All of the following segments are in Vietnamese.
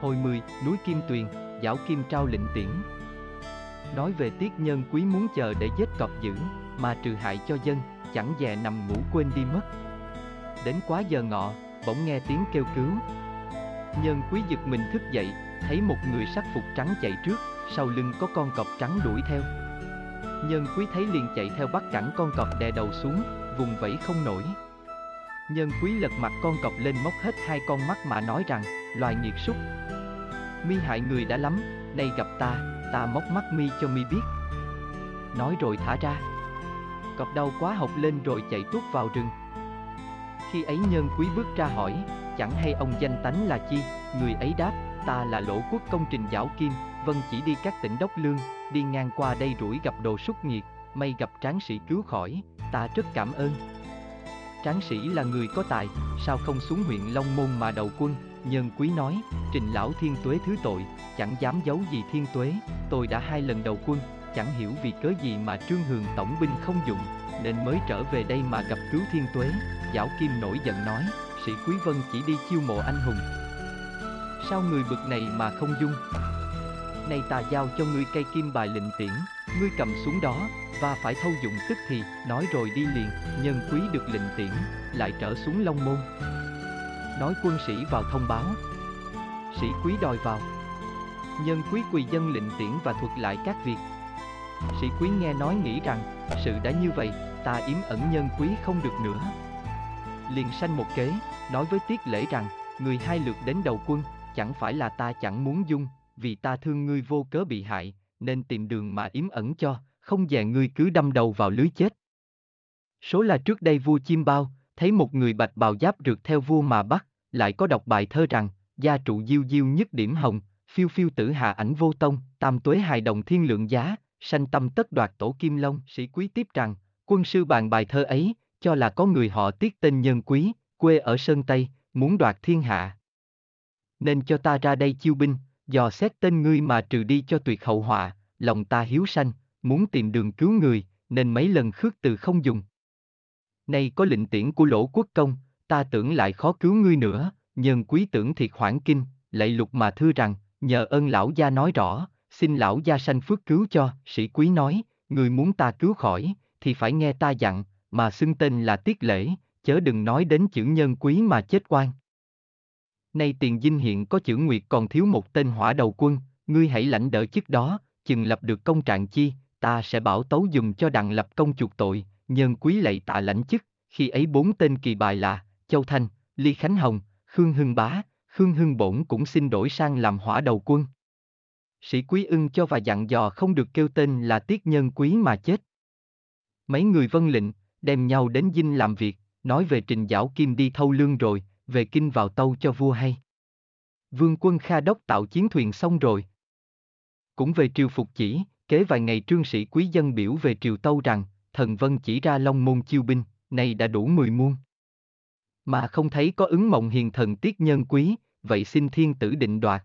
Hồi 10, núi Kim Tuyền, Giảo Kim trao lệnh tiễn. Nói về tiết nhân quý muốn chờ để giết cọp dữ, mà trừ hại cho dân, chẳng dè nằm ngủ quên đi mất. Đến quá giờ ngọ, bỗng nghe tiếng kêu cứu. Nhân quý giật mình thức dậy, thấy một người sắc phục trắng chạy trước, sau lưng có con cọp trắng đuổi theo. Nhân quý thấy liền chạy theo bắt cẳng con cọp đè đầu xuống, vùng vẫy không nổi. Nhân quý lật mặt con cọp lên móc hết hai con mắt mà nói rằng, loài nghiệt súc. Mi hại người đã lắm, nay gặp ta, ta móc mắt mi cho mi biết. Nói rồi thả ra. Cọp đau quá học lên rồi chạy tuốt vào rừng. Khi ấy nhân quý bước ra hỏi, chẳng hay ông danh tánh là chi, người ấy đáp, ta là lỗ quốc công trình giảo kim, vân chỉ đi các tỉnh Đốc Lương, đi ngang qua đây rủi gặp đồ súc nghiệt, may gặp tráng sĩ cứu khỏi, ta rất cảm ơn. Tráng sĩ là người có tài, sao không xuống huyện Long Môn mà đầu quân, nhân quý nói, trình lão thiên tuế thứ tội, chẳng dám giấu gì thiên tuế, tôi đã hai lần đầu quân, chẳng hiểu vì cớ gì mà trương hường tổng binh không dụng, nên mới trở về đây mà gặp cứu thiên tuế, giảo kim nổi giận nói, sĩ quý vân chỉ đi chiêu mộ anh hùng. Sao người bực này mà không dung? Nay ta giao cho ngươi cây kim bài lệnh tiễn, ngươi cầm xuống đó, và phải thâu dụng tức thì, nói rồi đi liền, nhân quý được lệnh tiễn, lại trở xuống Long Môn. Nói quân sĩ vào thông báo. Sĩ quý đòi vào. Nhân quý quỳ dân lệnh tiễn và thuật lại các việc. Sĩ quý nghe nói nghĩ rằng, sự đã như vậy, ta yếm ẩn nhân quý không được nữa. Liền sanh một kế, nói với tiết lễ rằng, người hai lượt đến đầu quân, chẳng phải là ta chẳng muốn dung, vì ta thương ngươi vô cớ bị hại, nên tìm đường mà yếm ẩn cho, không dè ngươi cứ đâm đầu vào lưới chết. Số là trước đây vua Chim Bao, thấy một người bạch bào giáp rượt theo vua mà bắt, lại có đọc bài thơ rằng, gia trụ diêu diêu nhất điểm hồng, phiêu phiêu tử hạ ảnh vô tông, tam tuế hài đồng thiên lượng giá, sanh tâm tất đoạt tổ kim long. Sĩ quý tiếp rằng, quân sư bàn bài thơ ấy, cho là có người họ tiết tên nhân quý, quê ở Sơn Tây, muốn đoạt thiên hạ. Nên cho ta ra đây chiêu binh, dò xét tên ngươi mà trừ đi cho tuyệt hậu họa, lòng ta hiếu sanh, muốn tìm đường cứu người, nên mấy lần khước từ không dùng. Nay có lệnh tiễn của lỗ quốc công, ta tưởng lại khó cứu ngươi nữa, nhân quý tưởng thiệt hoảng kinh, lạy lục mà thưa rằng, nhờ ơn lão gia nói rõ, xin lão gia sanh phước cứu cho, sĩ quý nói, người muốn ta cứu khỏi, thì phải nghe ta dặn, mà xưng tên là tiết lễ, chớ đừng nói đến chữ nhân quý mà chết quan. Nay tiền dinh hiện có chữ nguyệt còn thiếu một tên hỏa đầu quân, ngươi hãy lãnh đỡ chức đó, chừng lập được công trạng chi, ta sẽ bảo tấu dùng cho đặng lập công chuộc tội, nhân quý lạy tạ lãnh chức, khi ấy bốn tên kỳ bài là, Châu Thanh, Ly Khánh Hồng, Khương Hưng Bá, Khương Hưng Bổn cũng xin đổi sang làm hỏa đầu quân. Sĩ quý ưng cho và dặn dò không được kêu tên là tiết nhân quý mà chết. Mấy người vân lệnh, đem nhau đến dinh làm việc, nói về trình giảo kim đi thâu lương rồi, về kinh vào tâu cho vua hay. Vương quân Kha Đốc tạo chiến thuyền xong rồi. Cũng về triều phục chỉ, kế vài ngày trương sĩ quý dân biểu về triều tâu rằng, thần vân chỉ ra long môn chiêu binh, nay đã đủ mười muôn. Mà không thấy có ứng mộng hiền thần tiết nhân quý, vậy xin thiên tử định đoạt.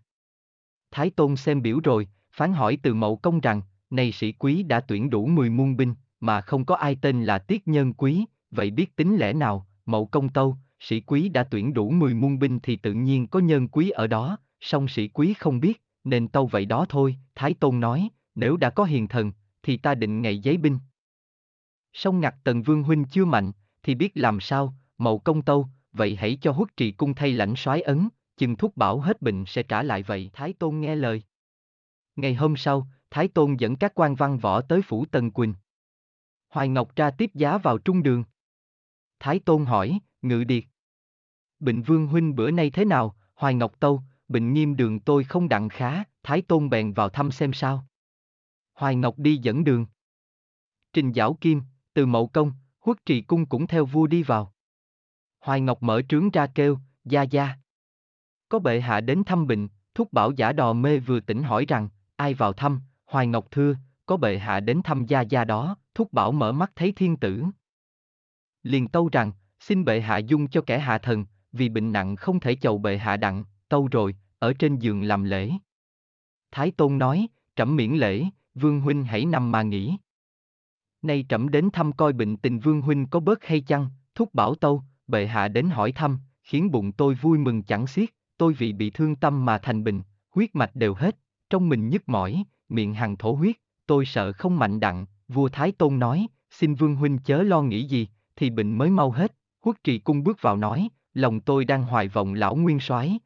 Thái Tôn xem biểu rồi, phán hỏi từ mậu công rằng, này sĩ quý đã tuyển đủ mười muôn binh, mà không có ai tên là tiết nhân quý, vậy biết tính lẽ nào, mậu công tâu, sĩ quý đã tuyển đủ 10 muôn binh thì tự nhiên có nhân quý ở đó, song sĩ quý không biết, nên tâu vậy đó thôi, Thái Tôn nói, nếu đã có hiền thần, thì ta định ngày giấy binh. Song ngặt tần vương huynh chưa mạnh, thì biết làm sao, mậu công tâu, vậy hãy cho huất trì cung thay lãnh soái ấn, chừng thúc bảo hết bệnh sẽ trả lại vậy. Thái Tôn nghe lời. Ngày hôm sau, Thái Tôn dẫn các quan văn võ tới phủ Tần Quỳnh. Hoài Ngọc ra tiếp giá vào trung đường. Thái Tôn hỏi, ngự điệt. Bình vương huynh bữa nay thế nào, Hoài Ngọc Tâu, Bình nghiêm đường tôi không đặng khá, Thái Tôn bèn vào thăm xem sao. Hoài Ngọc đi dẫn đường. Trình Giảo Kim, từ Mậu Công, Huất Trì Cung cũng theo vua đi vào. Hoài Ngọc mở trướng ra kêu, gia gia. Có bệ hạ đến thăm bệnh, thúc bảo giả đò mê vừa tỉnh hỏi rằng, ai vào thăm, Hoài Ngọc thưa, có bệ hạ đến thăm gia gia đó, thúc bảo mở mắt thấy thiên tử. Liền tâu rằng, xin bệ hạ dung cho kẻ hạ thần, vì bệnh nặng không thể chầu bệ hạ đặng, tâu rồi, ở trên giường làm lễ. Thái Tôn nói, trẫm miễn lễ, Vương Huynh hãy nằm mà nghỉ. Nay trẫm đến thăm coi bệnh tình Vương Huynh có bớt hay chăng, thúc bảo tâu, bệ hạ đến hỏi thăm, khiến bụng tôi vui mừng chẳng xiết, tôi vì bị thương tâm mà thành bệnh, huyết mạch đều hết, trong mình nhức mỏi, miệng hằng thổ huyết, tôi sợ không mạnh đặng, vua Thái Tôn nói, xin vương huynh chớ lo nghĩ gì, thì bệnh mới mau hết, huất trì cung bước vào nói, lòng tôi đang hoài vọng lão nguyên soái.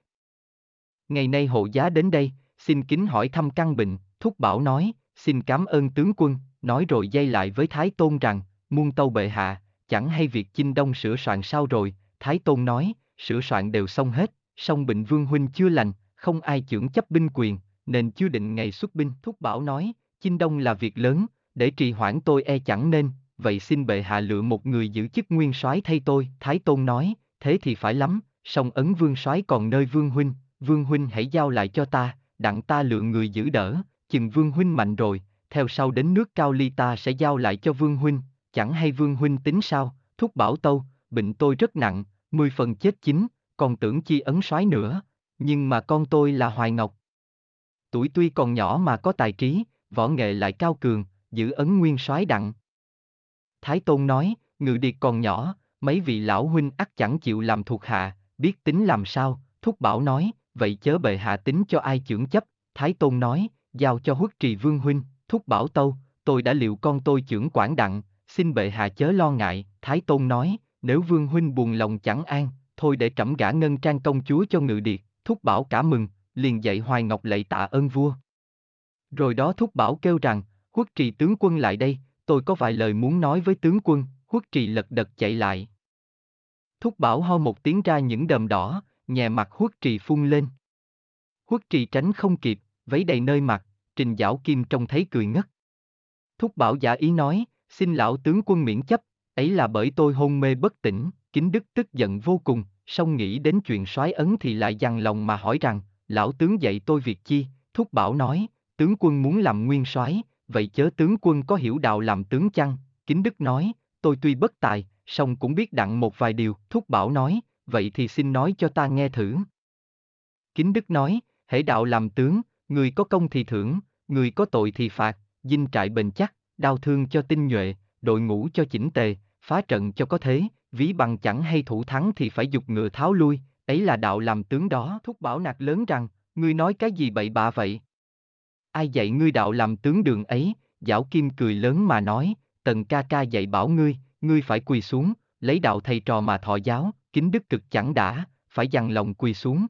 Ngày nay hộ giá đến đây, xin kính hỏi thăm căn bệnh, thúc bảo nói, xin cảm ơn tướng quân, nói rồi dây lại với Thái Tôn rằng, muôn tâu bệ hạ, chẳng hay việc chinh đông sửa soạn sao rồi, Thái Tôn nói, sửa soạn đều xong hết, song bệnh vương huynh chưa lành, không ai trưởng chấp binh quyền, nên chưa định ngày xuất binh. Thúc Bảo nói, chinh đông là việc lớn, để trì hoãn tôi e chẳng nên, vậy xin bệ hạ lựa một người giữ chức nguyên soái thay tôi. Thái Tôn nói, thế thì phải lắm, song ấn vương soái còn nơi vương huynh, vương huynh hãy giao lại cho ta, đặng ta lựa người giữ đỡ, chừng vương huynh mạnh rồi, theo sau đến nước cao ly ta sẽ giao lại cho vương huynh, chẳng hay vương huynh tính sao, thúc bảo tâu, bệnh tôi rất nặng, mười phần chết chín, còn tưởng chi ấn soái nữa, nhưng mà con tôi là Hoài Ngọc. Tuổi tuy còn nhỏ mà có tài trí, võ nghệ lại cao cường, giữ ấn nguyên soái đặng. Thái Tôn nói, ngự điệt còn nhỏ, mấy vị lão huynh ắt chẳng chịu làm thuộc hạ, biết tính làm sao, thúc bảo nói, vậy chớ bệ hạ tính cho ai trưởng chấp, Thái Tôn nói, giao cho huất trì vương huynh, thúc bảo tâu, tôi đã liệu con tôi trưởng quản đặng, xin bệ hạ chớ lo ngại, Thái Tôn nói, nếu vương huynh buồn lòng chẳng an, thôi để trẫm gả ngân trang công chúa cho ngự điệt, thúc bảo cả mừng, liền dạy Hoài Ngọc lạy tạ ơn vua. Rồi đó thúc bảo kêu rằng, huất trì tướng quân lại đây, tôi có vài lời muốn nói với tướng quân, Quốc trì lật đật chạy lại. Thúc bảo ho một tiếng ra những đờm đỏ, nhẹ mặt huất trì phun lên. Huất trì tránh không kịp, vấy đầy nơi mặt, trình giảo kim trông thấy cười ngất. Thúc bảo giả ý nói, xin lão tướng quân miễn chấp, ấy là bởi tôi hôn mê bất tỉnh, kính đức tức giận vô cùng, song nghĩ đến chuyện soái ấn thì lại dằn lòng mà hỏi rằng, lão tướng dạy tôi việc chi, thúc bảo nói, tướng quân muốn làm nguyên soái, vậy chớ tướng quân có hiểu đạo làm tướng chăng, kính đức nói, tôi tuy bất tài, song cũng biết đặng một vài điều, thúc bảo nói, vậy thì xin nói cho ta nghe thử. Kính đức nói, hễ đạo làm tướng, người có công thì thưởng, người có tội thì phạt, dinh trại bền chắc, đau thương cho tinh nhuệ, đội ngũ cho chỉnh tề, phá trận cho có thế, ví bằng chẳng hay thủ thắng thì phải dục ngựa tháo lui, ấy là đạo làm tướng đó. Thúc bảo nạt lớn rằng, ngươi nói cái gì bậy bạ vậy? Ai dạy ngươi đạo làm tướng đường ấy? Giảo Kim cười lớn mà nói, tần ca ca dạy bảo ngươi, ngươi phải quỳ xuống, lấy đạo thầy trò mà thọ giáo, kính đức cực chẳng đã, phải dằn lòng quỳ xuống.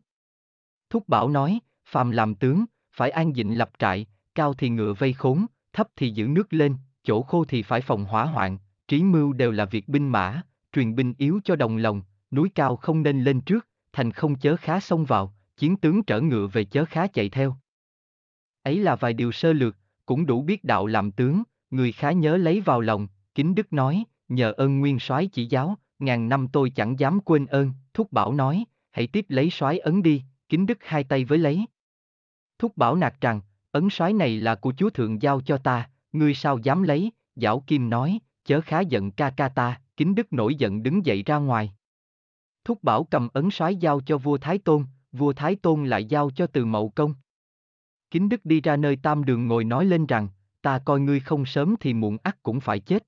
Thúc bảo nói, phàm làm tướng, phải an dịnh lập trại, cao thì ngựa vây khốn, thấp thì giữ nước lên, chỗ khô thì phải phòng hỏa hoạn, trí mưu đều là việc binh mã, truyền binh yếu cho đồng lòng, núi cao không nên lên trước, thành không chớ khá xông vào, chiến tướng trở ngựa về chớ khá chạy theo. Ấy là vài điều sơ lược, cũng đủ biết đạo làm tướng, người khá nhớ lấy vào lòng, kính đức nói, nhờ ơn nguyên soái chỉ giáo, ngàn năm tôi chẳng dám quên ơn, thúc bảo nói, hãy tiếp lấy soái ấn đi, kính đức hai tay với lấy. Thúc bảo nạt rằng, ấn soái này là của chúa thượng giao cho ta, ngươi sao dám lấy, giảo kim nói, chớ khá giận ca ca ta, kính đức nổi giận đứng dậy ra ngoài. Thúc bảo cầm ấn soái giao cho vua Thái Tôn, vua Thái Tôn lại giao cho từ mậu công. Kính đức đi ra nơi tam đường ngồi nói lên rằng, ta coi ngươi không sớm thì muộn ắt cũng phải chết.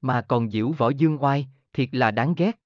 Mà còn diễu võ dương oai, thiệt là đáng ghét,